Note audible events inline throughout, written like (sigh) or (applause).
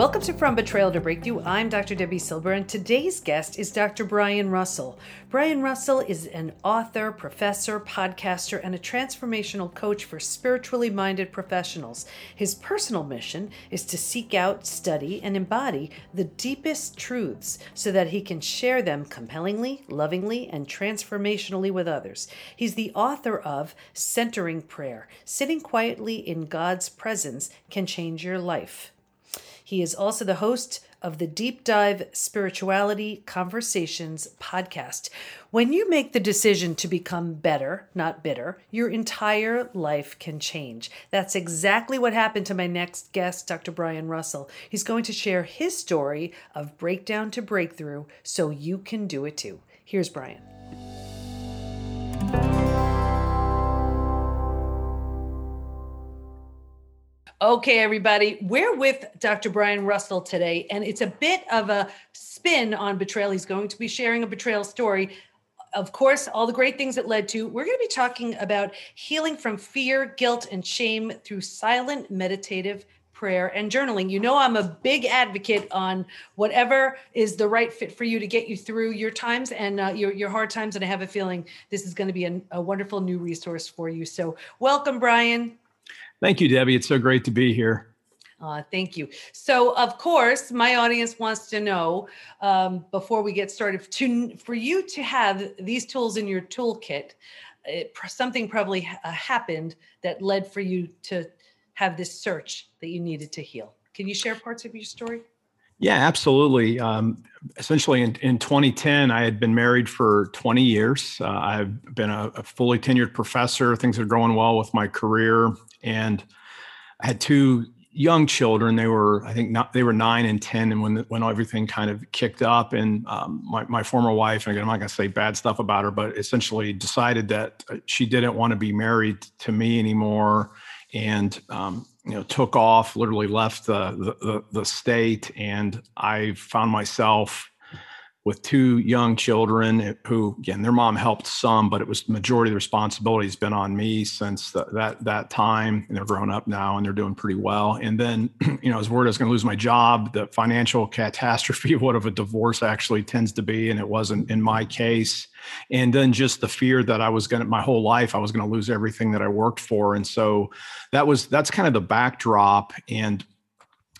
Welcome to From Betrayal to Breakthrough. I'm Dr. Debi Silber, and today's guest is Dr. Brian Russell. Brian Russell is an author, professor, podcaster, and a transformational coach for spiritually minded professionals. His personal mission is to seek out, study, and embody the deepest truths so that he can share them compellingly, lovingly, and transformationally with others. He's the author of Centering Prayer Sitting Quietly in God's Presence Can Change Your Life. He is also the host of the Deep Dive Spirituality Conversations podcast. When you make the decision to become better, not bitter, your entire life can change. That's exactly what happened to my next guest, Dr. Brian Russell. He's going to share his story of breakdown to breakthrough so you can do it too. Here's Brian. Okay, everybody, we're with Dr. Brian Russell today, and it's a bit of a spin on betrayal. He's going to be sharing a betrayal story. Of course, all the great things it led to. We're going to be talking about healing from fear, guilt, and shame through silent meditative prayer and journaling. You know, I'm a big advocate on whatever is the right fit for you to get you through your times and uh, your, your hard times. And I have a feeling this is going to be a, a wonderful new resource for you. So, welcome, Brian. Thank you, Debi. It's so great to be here. Uh, thank you. So, of course, my audience wants to know um, before we get started to for you to have these tools in your toolkit. It, something probably uh, happened that led for you to have this search that you needed to heal. Can you share parts of your story? Yeah, absolutely. Um, essentially, in, in 2010, I had been married for 20 years. Uh, I've been a, a, fully tenured professor. Things are going well with my career, and I had two young children. They were, I think, not they were nine and 10, and when when everything kind of kicked up, and um, my my former wife, and again, I'm not going to say bad stuff about her, but essentially decided that uh, she didn't want to be married to me anymore, and um, you know took off literally left the, the the state and i found myself with two young children who again their mom helped some but it was the majority of the responsibility has been on me since the, that that time and they're grown up now and they're doing pretty well. And then (clears throat) you know I was worried i was going to lose my job the financial catastrophe (laughs) what of a divorce actually tends to be and it wasn't in my case. And then just the fear that i was going to my whole life i was going to lose everything that i worked for. And so that was that's kind of the backdrop. And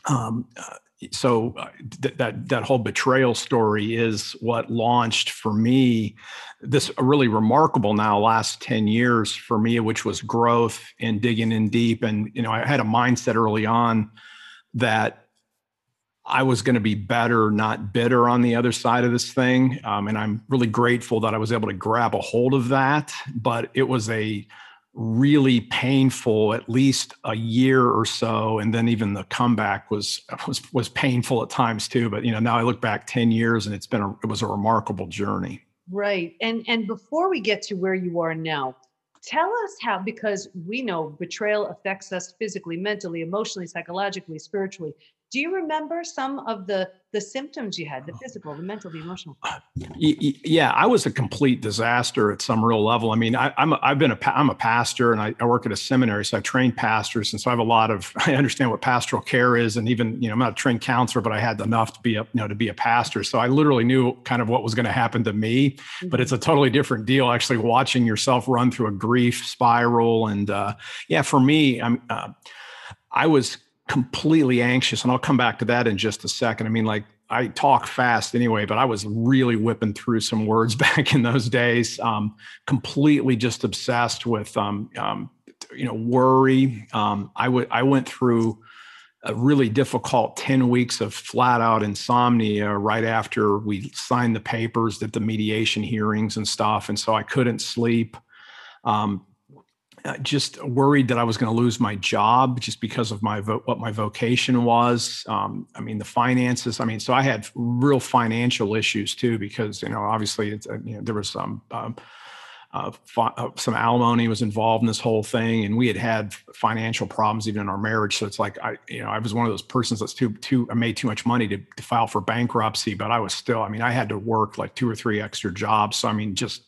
um, uh, so uh, th- that that whole betrayal story is what launched for me this really remarkable now last 10 years for me which was growth and digging in deep. And you know i had a mindset early on that i was going to be better not bitter on the other side of this thing. Um, and i'm really grateful that i was able to grab a hold of that. But it was a really painful at least a year or so and then even the comeback was was was painful at times too but you know now i look back 10 years and it's been a it was a remarkable journey. Right and and before we get to where you are now tell us how because we know betrayal affects us physically mentally emotionally psychologically spiritually do you remember some of the the symptoms you had the physical the mental the emotional? Uh, yeah i was a complete disaster at some real level. I mean I, am i have been a i'm a pastor and I, I, work at a seminary so i train pastors and so i have a lot of (laughs) i understand what pastoral care is and even you know i'm not a trained counselor but i had enough to be a you know to be a pastor. So i literally knew kind of what was going to happen to me mm-hmm. but it's a totally different deal actually watching yourself run through a grief spiral. And uh, yeah for me i'm uh, i was completely anxious. And I'll come back to that in just a second. I mean, like I talk fast anyway, but I was really whipping through some words (laughs) back in those days. Um, completely just obsessed with, um, um, you know, worry. Um, I would I went through a really difficult 10 weeks of flat out insomnia right after we signed the papers did the mediation hearings and stuff and so i couldn't sleep um, just worried that I was going to lose my job just because of my vo- what my vocation was. Um, I mean, the finances. I mean, so I had real financial issues too because you know obviously it's, uh, you know, there was some. Um, uh, uh, some alimony was involved in this whole thing, and we had had financial problems even in our marriage. So it's like I, you know, I was one of those persons that's too too. I made too much money to, to file for bankruptcy, but I was still. I mean, I had to work like two or three extra jobs. So I mean, just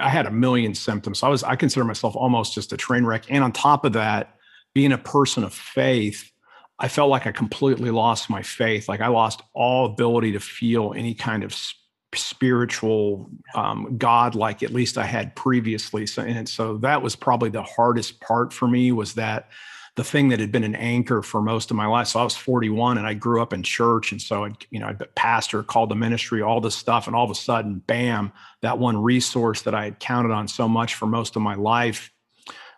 I had a million symptoms. So I was, I consider myself almost just a train wreck. And on top of that, being a person of faith, I felt like I completely lost my faith. Like I lost all ability to feel any kind of spiritual um, God like at least I had previously. So, and so that was probably the hardest part for me was that the thing that had been an anchor for most of my life. So I was 41 and I grew up in church. And so, I, you know, I'd been pastor, called the ministry, all this stuff. And all of a sudden, bam, that one resource that I had counted on so much for most of my life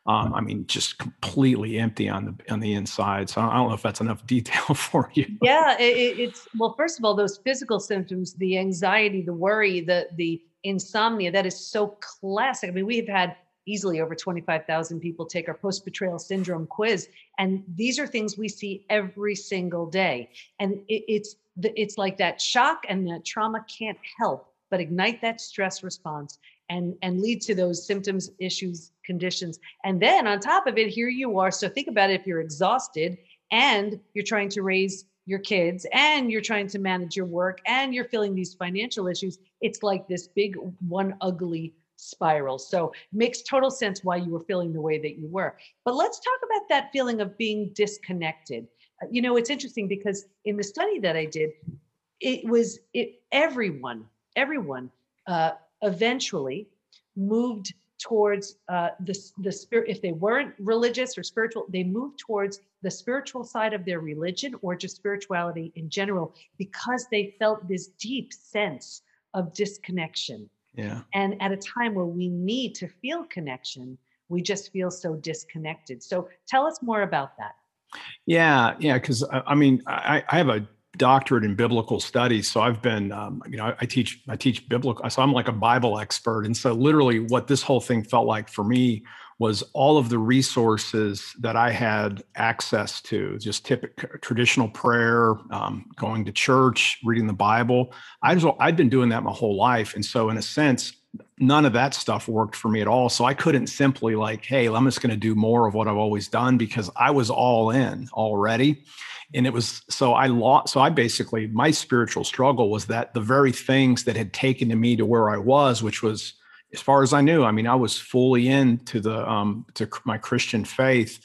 um, I mean, just completely empty on the on the inside. So I don't know if that's enough (laughs) detail for you. Yeah, it, it's well. First of all, those physical symptoms, the anxiety, the worry, the the insomnia, that is so classic. I mean, we've had easily over 25,000 people take our post betrayal syndrome quiz. And these are things we see every single day. And it, it's it's like that shock and that trauma can't help but ignite that stress response and and lead to those symptoms issues conditions. And then on top of it here you are. So think about it if you're exhausted and you're trying to raise your kids and you're trying to manage your work and you're feeling these financial issues it's like this big one ugly spiral. So makes total sense why you were feeling the way that you were. But let's talk about that feeling of being disconnected. Uh, you know it's interesting because in the study that i did it was it everyone everyone uh, eventually moved towards uh, the, the spirit if they weren't religious or spiritual they moved towards the spiritual side of their religion or just spirituality in general because they felt this deep sense of disconnection yeah. And at a time where we need to feel connection we just feel so disconnected. So tell us more about that. Yeah yeah because i mean I, I have a doctorate in biblical studies so i've been um, you know I, I, teach i teach biblical so i'm like a bible expert and so literally what this whole thing felt like for me was all of the resources that i had access to just typical traditional prayer um, going to church reading the bible. I just i'd been doing that my whole life. And so in a sense none of that stuff worked for me at all. So i couldn't simply like hey i'm just going to do more of what i've always done because i was all in already. And it was so i lost so i basically my spiritual struggle was that the very things that had taken to me to where i was which was as far as i knew i mean i was fully into the um to my christian faith.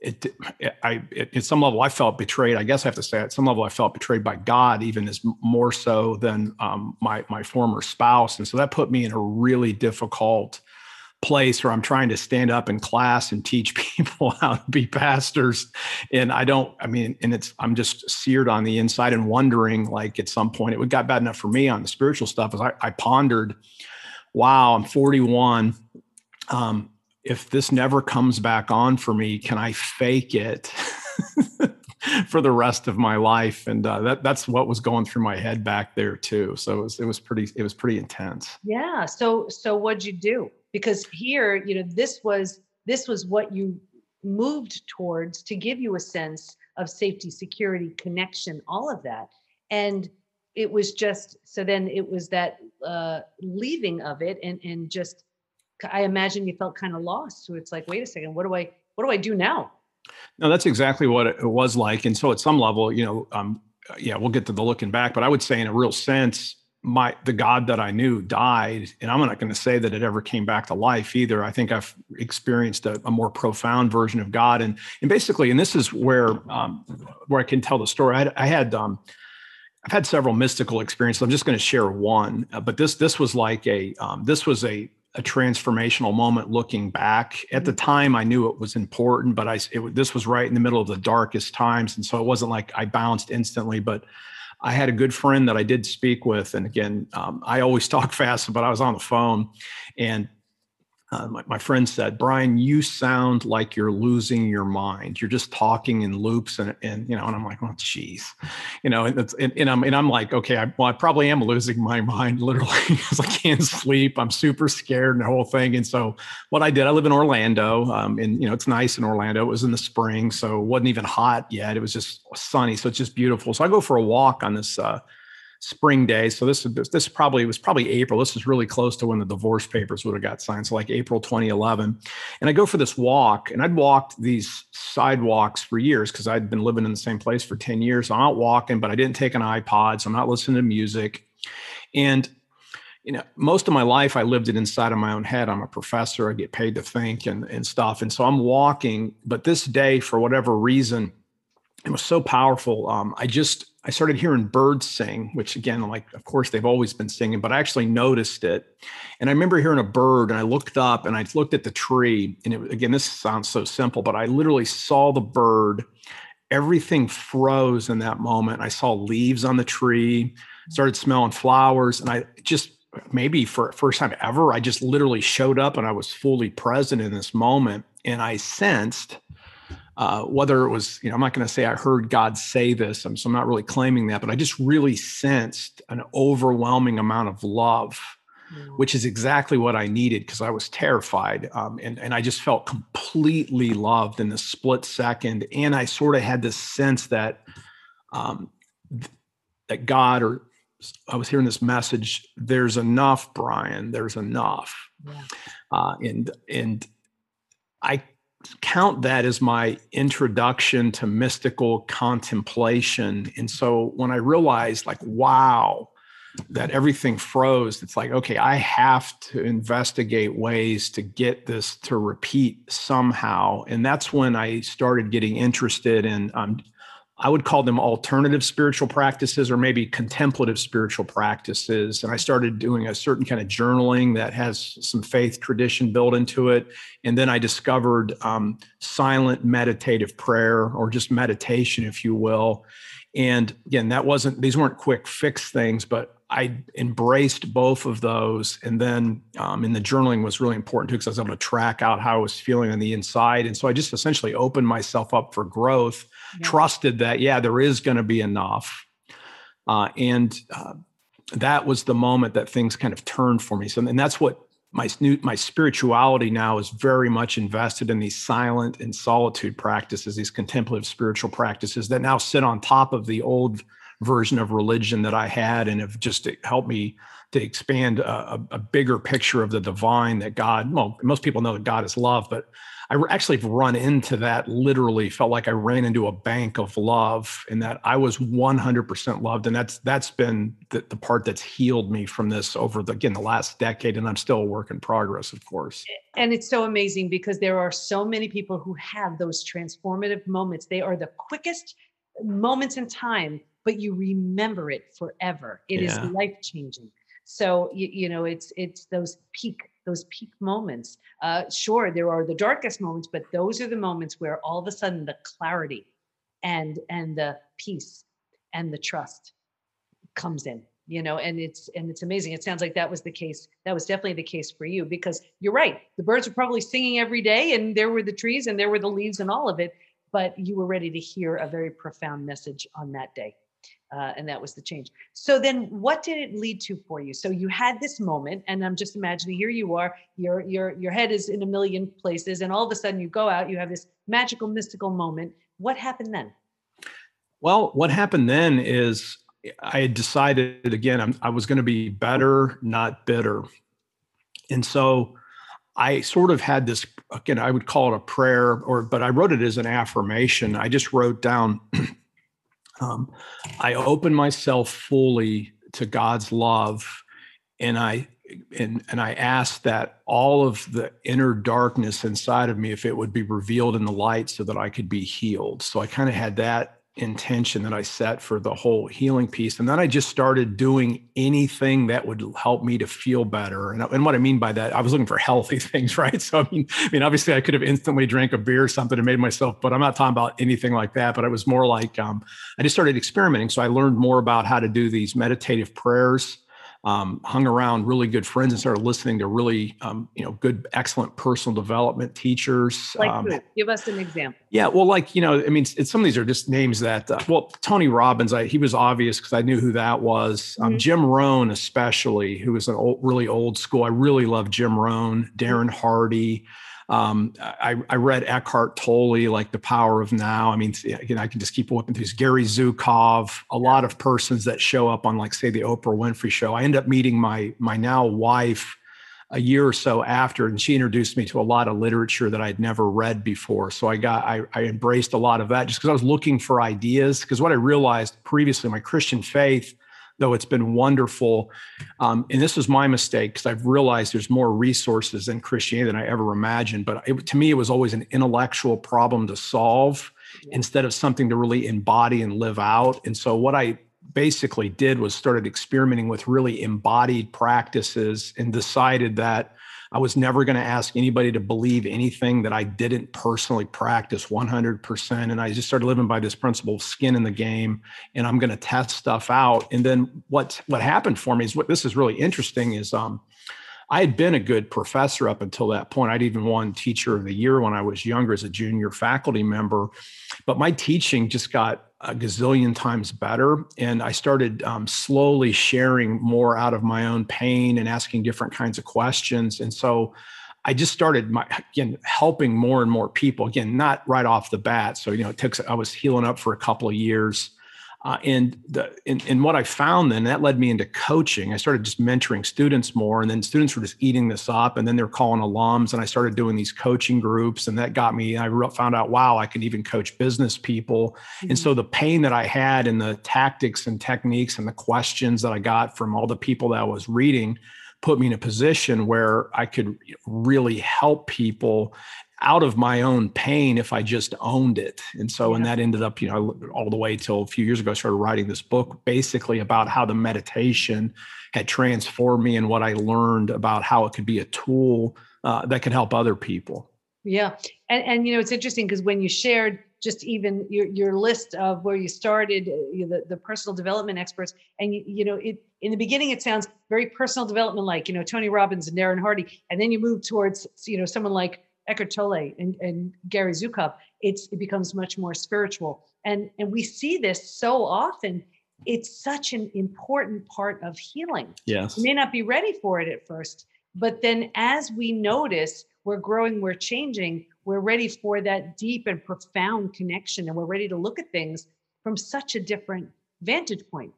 It, it i it, at some level i felt betrayed. I guess i have to say at some level i felt betrayed by god even as more so than um, my my former spouse. And so that put me in a really difficult place where I'm trying to stand up in class and teach (laughs) people how to be pastors. And I don't, I mean, and it's, I'm just seared on the inside and wondering like at some point it got bad enough for me on the spiritual stuff as I, I pondered, wow, I'm 41. Um, if this never comes back on for me, can I fake it? (laughs) for the rest of my life and uh, that that's what was going through my head back there too so it was it was pretty it was pretty intense yeah so so what'd you do because here you know this was this was what you moved towards to give you a sense of safety security connection all of that and it was just so then it was that uh leaving of it and and just i imagine you felt kind of lost. So it's like wait a second what do i what do i do now? No that's exactly what it was like. And so at some level you know um yeah we'll get to the looking back but i would say in a real sense my the God that I knew died, and I'm not going to say that it ever came back to life either. I think I've experienced a, a more profound version of God, and and basically, and this is where um, where I can tell the story. I had, I had um, I've had several mystical experiences. I'm just going to share one, uh, but this this was like a um, this was a a transformational moment looking back at the mm-hmm. time i knew it was important but i it, this was right in the middle of the darkest times and so it wasn't like i bounced instantly but I had a good friend that I did speak with, and again, um, I always (laughs) talk fast, but I was on the phone, and uh, my, my, friend said, Brian, you sound like you're losing your mind. You're just talking in loops. And, and you know, and I'm like, oh, geez, you know, and, and, and, I'm, and I'm like, okay, I, well, I probably am losing my mind (laughs) literally because I can't sleep. I'm super scared and the whole thing. And so what I did, I live in Orlando um, and, you know, it's nice in Orlando. It was in the spring, so it wasn't even hot yet. It was just sunny. So it's just beautiful. So I go for a walk on this, uh, spring day. So this is this probably was probably April. This is really close to when the divorce papers would have got signed. So like April 2011. And I go for this walk, and I'd walked these sidewalks for years because I'd been living in the same place for 10 years. So I'm out walking, but I didn't take an iPod, so I'm not listening to music. And you know, most of my life I lived it inside of my own head. I'm a professor, I get paid to think and, and stuff. And so I'm walking, but this day, for whatever reason, it was so powerful. Um, I just I started hearing birds sing, which again, like of course they've always been singing, but I actually noticed it. And I remember hearing a bird, and I looked up and I looked at the tree, and it, again, this sounds so simple, but I literally saw the bird. Everything froze in that moment. I saw leaves on the tree, started smelling flowers, and I just maybe for first time ever, I just literally showed up and I was fully present in this moment, and I sensed uh, whether it was, you know, I'm not going to say I heard God say this, I'm, so I'm not really claiming that, but I just really sensed an overwhelming amount of love, mm. which is exactly what I needed because I was terrified. Um, and, and I just felt completely loved in the split second. And I sort of had this sense that, um, that God, or I was hearing this message, there's enough, Brian, there's enough. Yeah. Uh, and, and I count that as my introduction to mystical contemplation. And so when I realized, like, wow, that everything froze, it's like, okay, I have to investigate ways to get this to repeat somehow. And that's when I started getting interested in um, I would call them alternative spiritual practices or maybe contemplative spiritual practices. And I started doing a certain kind of journaling that has some faith tradition built into it. And then I discovered um, silent meditative prayer or just meditation, if you will. And again, that wasn't, these weren't quick fix things, but I embraced both of those. And then um, in the journaling was really important too, because I was able to track out how I was feeling on the inside. And so I just essentially opened myself up for growth yeah. trusted that yeah there is going to be enough uh, and uh, that was the moment that things kind of turned for me so and that's what my my spirituality now is very much invested in these silent and solitude practices these contemplative spiritual practices that now sit on top of the old version of religion that i had and have just helped me to expand a, a, bigger picture of the divine that god well most people know that god is love but I actually have run into that literally felt like I ran into a bank of love and that I was 100% loved. And that's, that's been the, the part that's healed me from this over the, again, the last decade. And I'm still a work in progress, of course. And it's so amazing because there are so many people who have those transformative moments. They are the quickest moments in time, but you remember it forever. It yeah. is life changing. So, you, you know, it's, it's those peak those peak moments. Uh, sure, there are the darkest moments, but those are the moments where all of a sudden the clarity and and the peace and the trust comes in you know and it's and it's amazing it sounds like that was the case that was definitely the case for you because you're right the birds were probably singing every day and there were the trees and there were the leaves and all of it but you were ready to hear a very profound message on that day uh, and that was the change. So then, what did it lead to for you? So you had this moment, and I'm just imagining here you are, your your your head is in a million places, and all of a sudden you go out, you have this magical, mystical moment. What happened then? Well, what happened then is I had decided again I'm, I was going to be better, not bitter, and so I sort of had this again. I would call it a prayer, or but I wrote it as an affirmation. I just wrote down. (clears throat) um, I open myself fully to God's love, and I and and I ask that all of the inner darkness inside of me, if it would be revealed in the light, so that I could be healed. So I kind of had that intention that I set for the whole healing piece. And then I just started doing anything that would help me to feel better. And, and what I mean by that, I was looking for healthy (laughs) things, right? So I mean, I mean, obviously I could have instantly drank a beer or something and made myself, but I'm not talking about anything like that. But it was more like um, I just started experimenting. So I learned more about how to do these meditative prayers um, hung around really good friends and started listening to really, um, you know, good, excellent personal development teachers. Like um? Give us an example. Yeah, well, like you know, I mean, it's, some of these are just names that. Uh, well, Tony Robbins, I, he was obvious because I knew who that was. Um, mm-hmm. Jim Rohn, especially, who was an old, really old school. I really love Jim Rohn. Darren Hardy. Um, I, I, read Eckhart Tolle, like The Power of Now. I mean, again, I can just keep whipping through Gary Zukav, a lot of persons that show up on, like, say, the Oprah Winfrey Show. I end up meeting my my now wife a year or so after, and she introduced me to a lot of literature that I'd never read before. So I got I, I embraced a lot of that just because I was looking for ideas. Because what I realized previously, my Christian faith though it's been wonderful. Um, and this was my mistake because I've realized there's more resources in Christianity than I ever imagined. But it, to me, it was always an intellectual problem to solve. yeah. instead of something to really embody and live out. And so what I basically did was started experimenting with really embodied practices and decided that I was never going to ask anybody to believe anything that I didn't personally practice 100%. And I just started living by this principle of skin in the game and I'm going to test stuff out. And then what, what happened for me is what this is really interesting is, um, I had been a good professor up until that point. I'd even won teacher of the year when I was younger as a junior faculty member, but my teaching just got a gazillion times better. And I started um, slowly sharing more out of my own pain and asking different kinds of questions. And so I just started my again helping more and more people. Again, not right off the bat. So you know, it took I was healing up for a couple of years. Uh, and the and, and what I found then that led me into coaching. I started just mentoring students more, and then students were just eating this up, and then they're calling alums, and I started doing these coaching groups, and that got me. I found out, wow, I can even coach business people. Mm-hmm. And so the pain that I had and the tactics and techniques and the questions that I got from all the people that I was reading put me in a position where I could really help people out of my own pain if I just owned it. And so, yeah. and that ended up, you know, all the way till a few years ago, I started writing this book basically about how the meditation had transformed me and what I learned about how it could be a tool uh, that could help other people. Yeah. And, and you know, it's interesting because when you shared just even your, your list of where you started, uh, you know, the, the personal development experts, and you, you know, it in the beginning it sounds very personal development like, you know, Tony Robbins and Darren Hardy, and then you move towards, you know, someone like Eckhart Tolle and, and Gary Zukav, it's it becomes much more spiritual. And and we see this so often. It's such an important part of healing. Yes. We may not be ready for it at first, but then as we notice we're growing, we're changing, we're ready for that deep and profound connection, and we're ready to look at things from such a different vantage point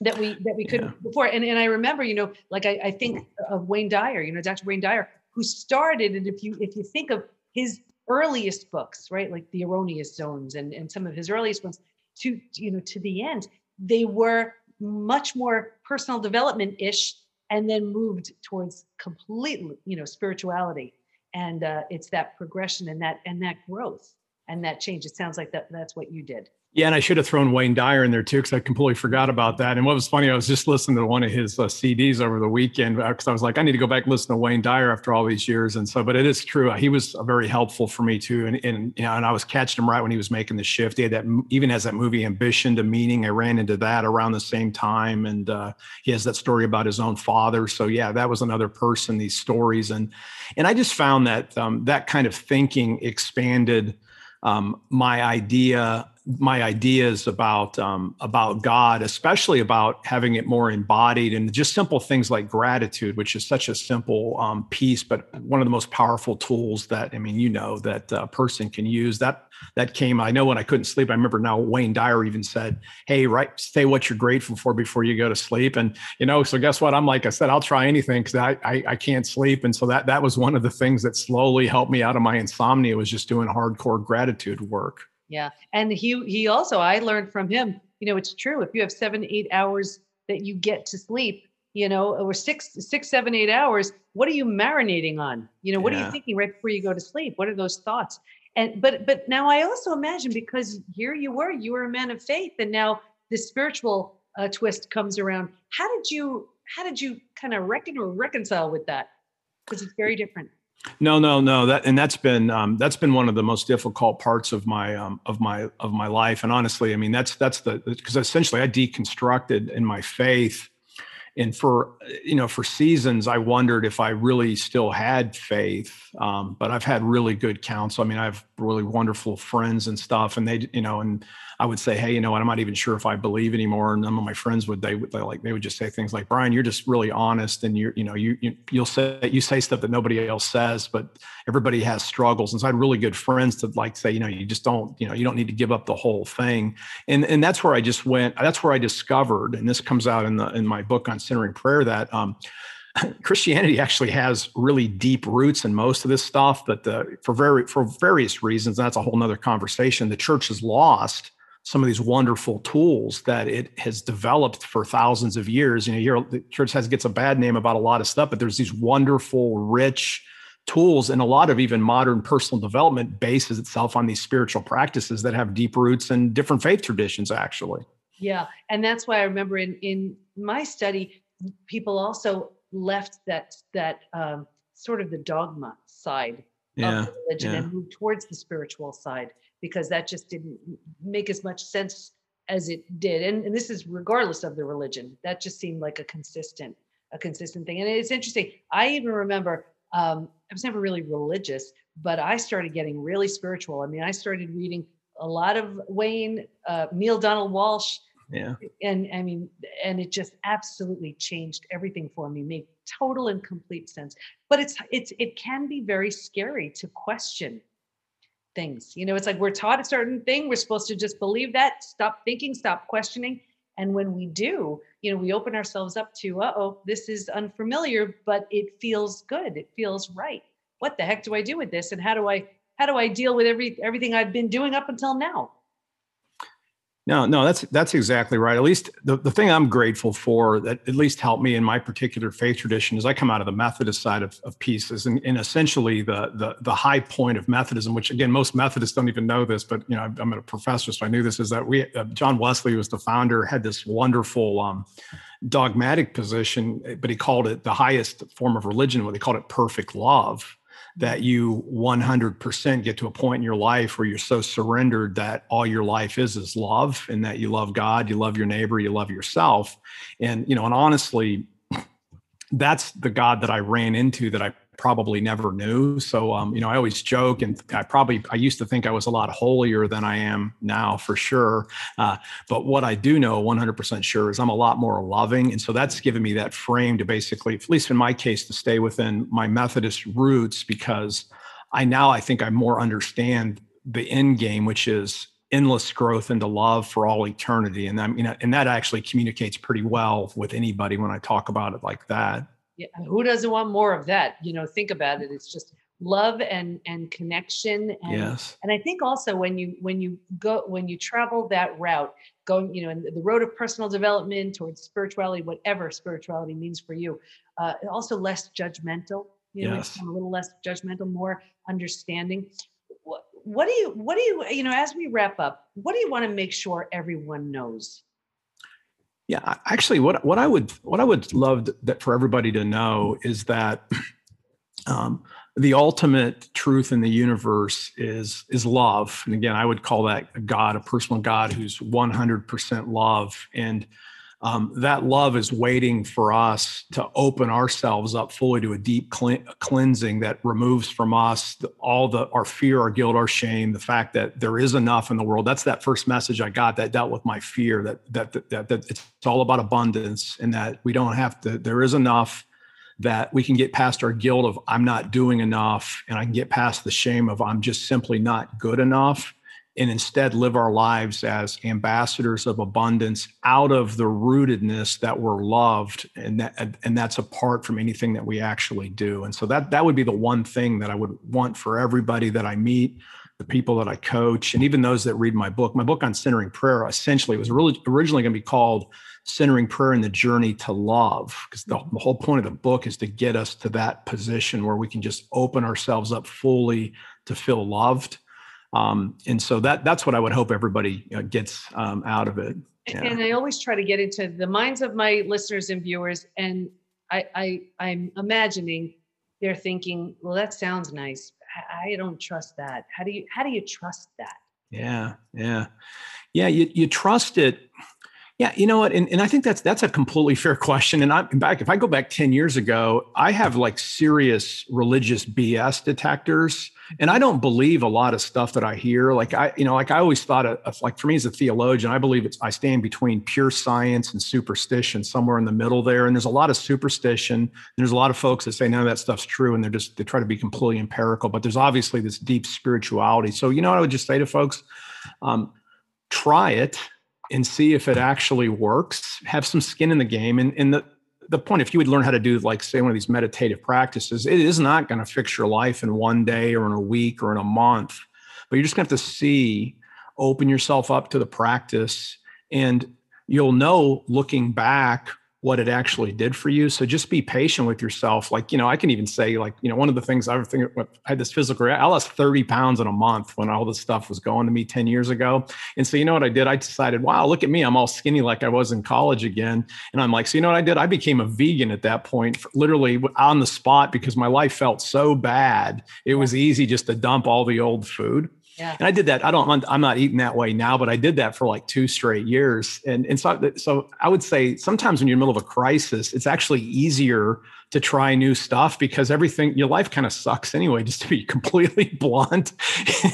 that we that we couldn't yeah. before. And and I remember, you know, like I, I think of Wayne Dyer, you know, Dr. Wayne Dyer, who started and if you if you think of his earliest books right like the erroneous zones and and some of his earliest ones to you know to the end they were much more personal development ish and then moved towards completely you know spirituality. And uh, it's that progression and that and that growth and that change. It sounds like that that's what you did yeah, and I should have thrown Wayne Dyer in there too because I completely forgot about that. And what was funny, I was just listening to one of his uh, CDs over the weekend because uh, I was like, I need to go back and listen to Wayne Dyer after all these years. And so, but it is true, he was very helpful for me too. And and you know, and I was catching him right when he was making the shift. He had that even has that movie Ambition to Meaning. I ran into that around the same time, and uh, he has that story about his own father. So yeah, that was another person. These stories and and I just found that um, that kind of thinking expanded um, my idea my ideas about um, about God, especially about having it more embodied, and just simple things like gratitude, which is such a simple um, piece, but one of the most powerful tools that I mean, you know, that a person can use. That that came. I know when I couldn't sleep. I remember now Wayne Dyer even said, "Hey, right, say what you're grateful for before you go to sleep." And you know, so guess what? I'm like I said, I'll try anything because I, I I can't sleep, and so that that was one of the things that slowly helped me out of my insomnia was just doing hardcore gratitude work. Yeah. And he he also I learned from him, you know, it's true. If you have seven, eight hours that you get to sleep, you know, or six, six, seven, eight hours, what are you marinating on? You know, what yeah. are you thinking right before you go to sleep? What are those thoughts? And but but now I also imagine because here you were, you were a man of faith, and now this spiritual uh, twist comes around. How did you how did you kind of reckon or reconcile with that? Because it's very different. No, no, no. That and that's been um, that's been one of the most difficult parts of my um, of my of my life. And honestly, I mean that's that's the because essentially I deconstructed in my faith, and for you know for seasons I wondered if I really still had faith. Um, but I've had really good counsel. I mean, I have really wonderful friends and stuff, and they you know and I would say, hey, you know what, I'm not even sure if I believe anymore. And some of my friends would they would like they would just say things like, Brian, you're just really honest, and you're you know you, you you'll say you say stuff that nobody else says, but everybody has struggles. And so I had really good friends to like say, you know, you just don't you know you don't need to give up the whole thing. And and that's where I just went. That's where I discovered, and this comes out in the in my book on centering prayer that. um (laughs) Christianity actually has really deep roots in most of this stuff, but the, for very for various reasons, that's a whole nother conversation. The church has lost some of these wonderful tools that it has developed for thousands of years. You know, here the church has gets a bad name about a lot of stuff, but there's these wonderful, rich tools and a lot of even modern personal development bases itself on these spiritual practices that have deep roots in different faith traditions actually yeah and that's why i remember in in my study people also left that that um, sort of the dogma side yeah, of religion yeah. and moved towards the spiritual side because that just didn't make as much sense as it did and, and this is regardless of the religion that just seemed like a consistent a consistent thing and it's interesting i even remember um, I was never really religious, but I started getting really spiritual. I mean, I started reading a lot of Wayne, uh, Neale Donald Walsch. Yeah. And I mean, and it just absolutely changed everything for me, made total and complete sense. But it's it's it can be very scary to question things. You know, it's like we're taught a certain thing, we're supposed to just believe that, stop thinking, stop questioning. And when we do, you know, we open ourselves up to, uh oh, this is unfamiliar, but it feels good. It feels right. What the heck do I do with this? And how do I how do I deal with every everything I've been doing up until now? No, no, that's that's exactly right. At least the, the thing I'm grateful for that at least helped me in my particular faith tradition is I come out of the Methodist side of, of pieces and, and essentially the, the the high point of Methodism, which again most Methodists don't even know this, but you know I'm a professor, so I knew this is that we uh, John Wesley was the founder, had this wonderful um, dogmatic position, but he called it the highest form of religion. What they called it perfect love that you 100% get to a point in your life where you're so surrendered that all your life is is love and that you love God, you love your neighbor, you love yourself. And you know, and honestly (clears throat) that's the God that I ran into that I probably never knew. So, um, you know, I always joke, and I probably I used to think I was a lot holier than I am now, for sure. Uh, but what I do know, 100% sure, is I'm a lot more loving, and so that's given me that frame to basically, at least in my case, to stay within my Methodist roots because I now I think I more understand the end game, which is endless growth into love for all eternity and you know and that actually communicates pretty well with anybody when i talk about it like that who doesn't want more of that? You know, think about it. It's just love and and connection and yes. and I think also when you when you go when you travel that route going you know in the road of personal development towards spirituality whatever spirituality means for you uh, also less judgmental you know yes. a little less judgmental more understanding what, what do you what do you you know as we wrap up what do you want to make sure everyone knows yeah, actually, what what I would what I would love that for everybody to know is that (clears throat) um, the ultimate truth in the universe is is love, and again, I would call that a God, a personal God who's 100% love, and um, that love is waiting for us to open ourselves up fully to a deep cleansing that removes from us all the our fear our guilt our shame the fact that there is enough in the world. That's that first message i got that dealt with my fear that that that, that, that it's all about abundance and that we don't have to there is enough that we can get past our guilt of i'm not doing enough and i can get past the shame of i'm just simply not good enough and instead live our lives as ambassadors of abundance out of the rootedness that we're loved and that and that's apart from anything that we actually do. And so that that would be the one thing that i would want for everybody that i meet the people that i coach and even those that read my book. My book on centering prayer essentially was really originally going to be called centering prayer in the journey to love because the, the whole point of the book is to get us to that position where we can just open ourselves up fully to feel loved um, and so that that's what I would hope everybody uh, gets um, out of it. Yeah. And I always try to get into the minds of my listeners and viewers, and I, I I'm imagining they're thinking, well, that sounds nice. I don't trust that. How do you how do you trust that? Yeah, yeah, yeah. You you trust it yeah, you know what, and, and I think that's that's a completely fair (laughs) question. And I'm back if I go back ten years ago, I have like serious religious BS detectors, and I don't believe a lot of stuff that I hear. Like I, you know, like I always thought of, like for me as a theologian, I believe it's I stand between pure science and superstition, somewhere in the middle there. And there's a lot of superstition. there's a lot of folks that say none of that stuff's true, and they're just they try to be completely empirical. But there's obviously this deep spirituality. So you know, what I would just say to folks. Um, try it and see if it actually works. Have some skin in the game. And, and the, the point, if you would learn how to do, like, say, one of these meditative practices, it is not going to fix your life in one day or in a week or in a month, but you're just going to have to see, open yourself up to the practice. And you'll know looking back what it actually did for you. So just be patient with yourself. Like, you know, I can even say, like, you know, one of the things I think I had this physical, I lost 30 pounds in a month when all this stuff was going to me 10 years ago. And so, you know what I did? I decided, wow, look at me. I'm all skinny like I was in college again. And I'm like, so, you know what I did? I became a vegan at that point, literally on the spot because my life felt so bad. It was easy just to dump all the old food. Yeah. And I did that. I don't, I'm not eating that way now, but I did that for like two straight years. And, and so, so I would say sometimes when you're in the middle of a crisis, it's actually easier to try new stuff because everything, your life kind of sucks anyway, (laughs) just to be completely blunt.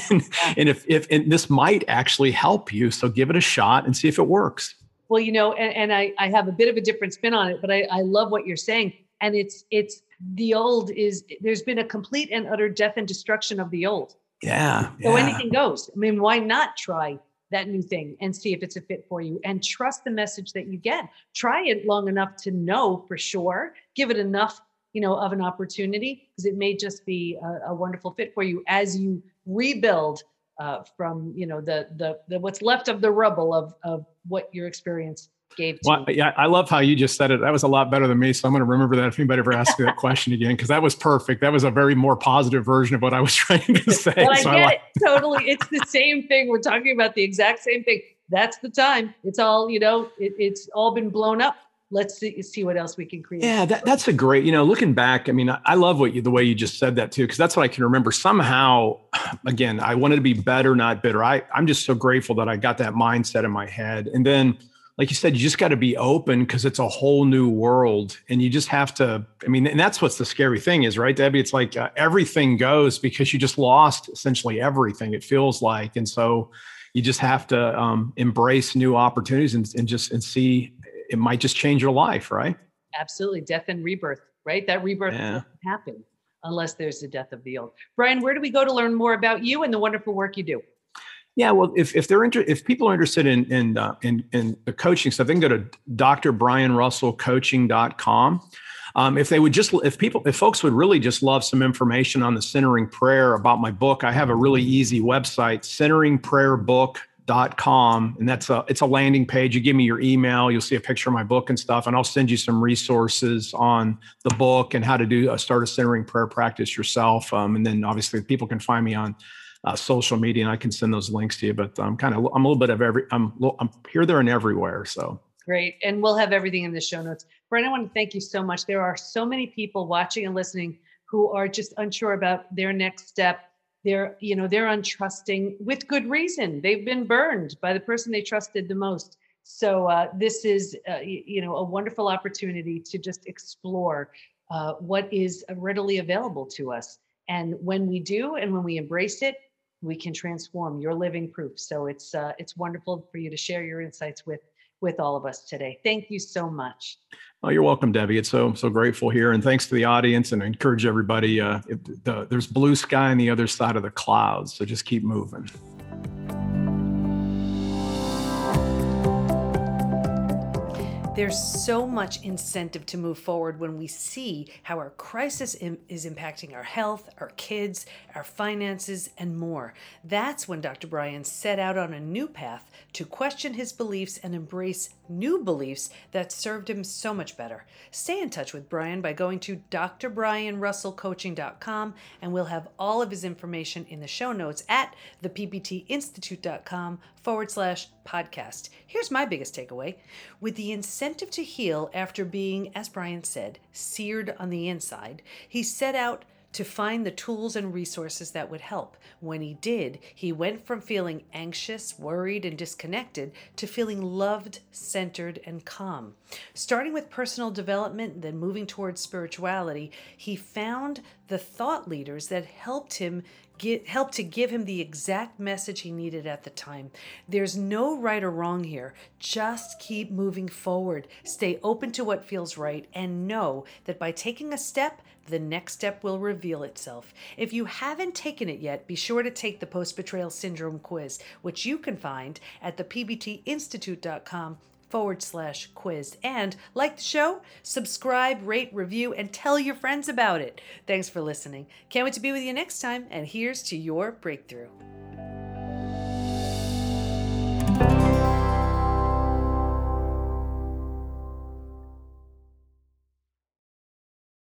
and, and if, if, and this might actually help you. So give it a shot and see if it works. Well, you know, and, and I, I have a bit of a different spin on it, but I, I love what you're saying. And it's, it's the old is there's been a complete and utter death and destruction of the old yeah. So yeah. anything goes. I mean, why not try that new thing and see if it's a fit for you and trust the message that you get. Try it long enough to know for sure. Give it enough, you know, of an opportunity because it may just be a, a, wonderful fit for you as you rebuild uh, from, you know, the, the the what's left of the rubble of of what your experience gave to well, yeah i love how you just said it that was a lot better than me so i'm going to remember that if anybody ever asks me that question again because that was perfect that was a very more positive version of what i was (laughs) trying to say well, so I get I like- it totally it's the same thing we're talking about the exact same thing that's the time it's all you know it, it's all been blown up let's see, see what else we can create. Yeah, that, that's a great, you know, looking back, I mean, I, I love what you, the way you just said that too, because that's what I can remember. Somehow, (sighs) again, I wanted to be better, not bitter. I, I'm just so grateful that I got that mindset in my head. And then like you said, you just got to be open because it's a whole new world. And you just have to, I mean, and that's what's the scary thing is, right, Debi? It's like uh, everything goes because you just lost essentially everything, it feels like. And so you just have to um, embrace new opportunities and, and just and see it might just change your life, right? Absolutely. Death and rebirth, right? That rebirth yeah. doesn't happen unless there's the death of the old. Brian, where do we go to learn more about you and the wonderful work you do? Yeah, well, if, if they're inter- if people are interested in in, uh, in in the coaching stuff, they can go to drbrianrussellcoaching.com. Um, if they would just if people if folks would really just love some information on the centering prayer about my book, I have a really easy website, centeringprayerbook.com, and that's a it's a landing page. You give me your email, you'll see a picture of my book and stuff, and I'll send you some resources on the book and how to do a start a centering prayer practice yourself. Um, and then obviously people can find me on uh, social media, and I can send those links to you. But I'm kind of I'm a little bit of every I'm I'm here, there, and everywhere. So great, and we'll have everything in the show notes. Brian, I want to thank you so much. There are so many people watching and listening who are just unsure about their next step. They're you know they're untrusting with good reason. They've been burned by the person they trusted the most. So uh, this is uh, you know a wonderful opportunity to just explore uh, what is readily available to us. And when we do, and when we embrace it, we can transform. Your living proof. So it's uh, it's wonderful for you to share your insights with with all of us today. Thank you so much. Oh you're welcome debi. It's so so grateful here. And thanks to the audience and I encourage everybody uh, the, there's blue sky on the other side of the clouds. So just keep moving There's so much incentive to move forward when we see how our crisis Im- is impacting our health, our kids, our finances, and more. That's when Dr. Brian set out on a new path to question his beliefs and embrace new beliefs that served him so much better. Stay in touch with Brian by going to drbrianrussellcoaching.com and we'll have all of his information in the show notes at thepbtinstitute.com forward slash podcast. Here's my biggest takeaway. With the incentive to heal after being, as Brian said, seared on the inside, he set out to find the tools and resources that would help. When he did, he went from feeling anxious, worried, and disconnected to feeling loved, centered, and calm. Starting with personal development, then moving towards spirituality, he found the thought leaders that helped him get help to give him the exact message he needed at the time. There's no right or wrong here. Just keep moving forward. Stay open to what feels right and know that by taking a step, the next step will reveal itself. If you haven't taken it yet, be sure to take the post betrayal syndrome quiz, which you can find at thepbtinstitute.com forward slash quiz. And like the show, subscribe, rate, review, and tell your friends about it. Thanks for listening. Can't wait to be with you next time, and here's to your breakthrough.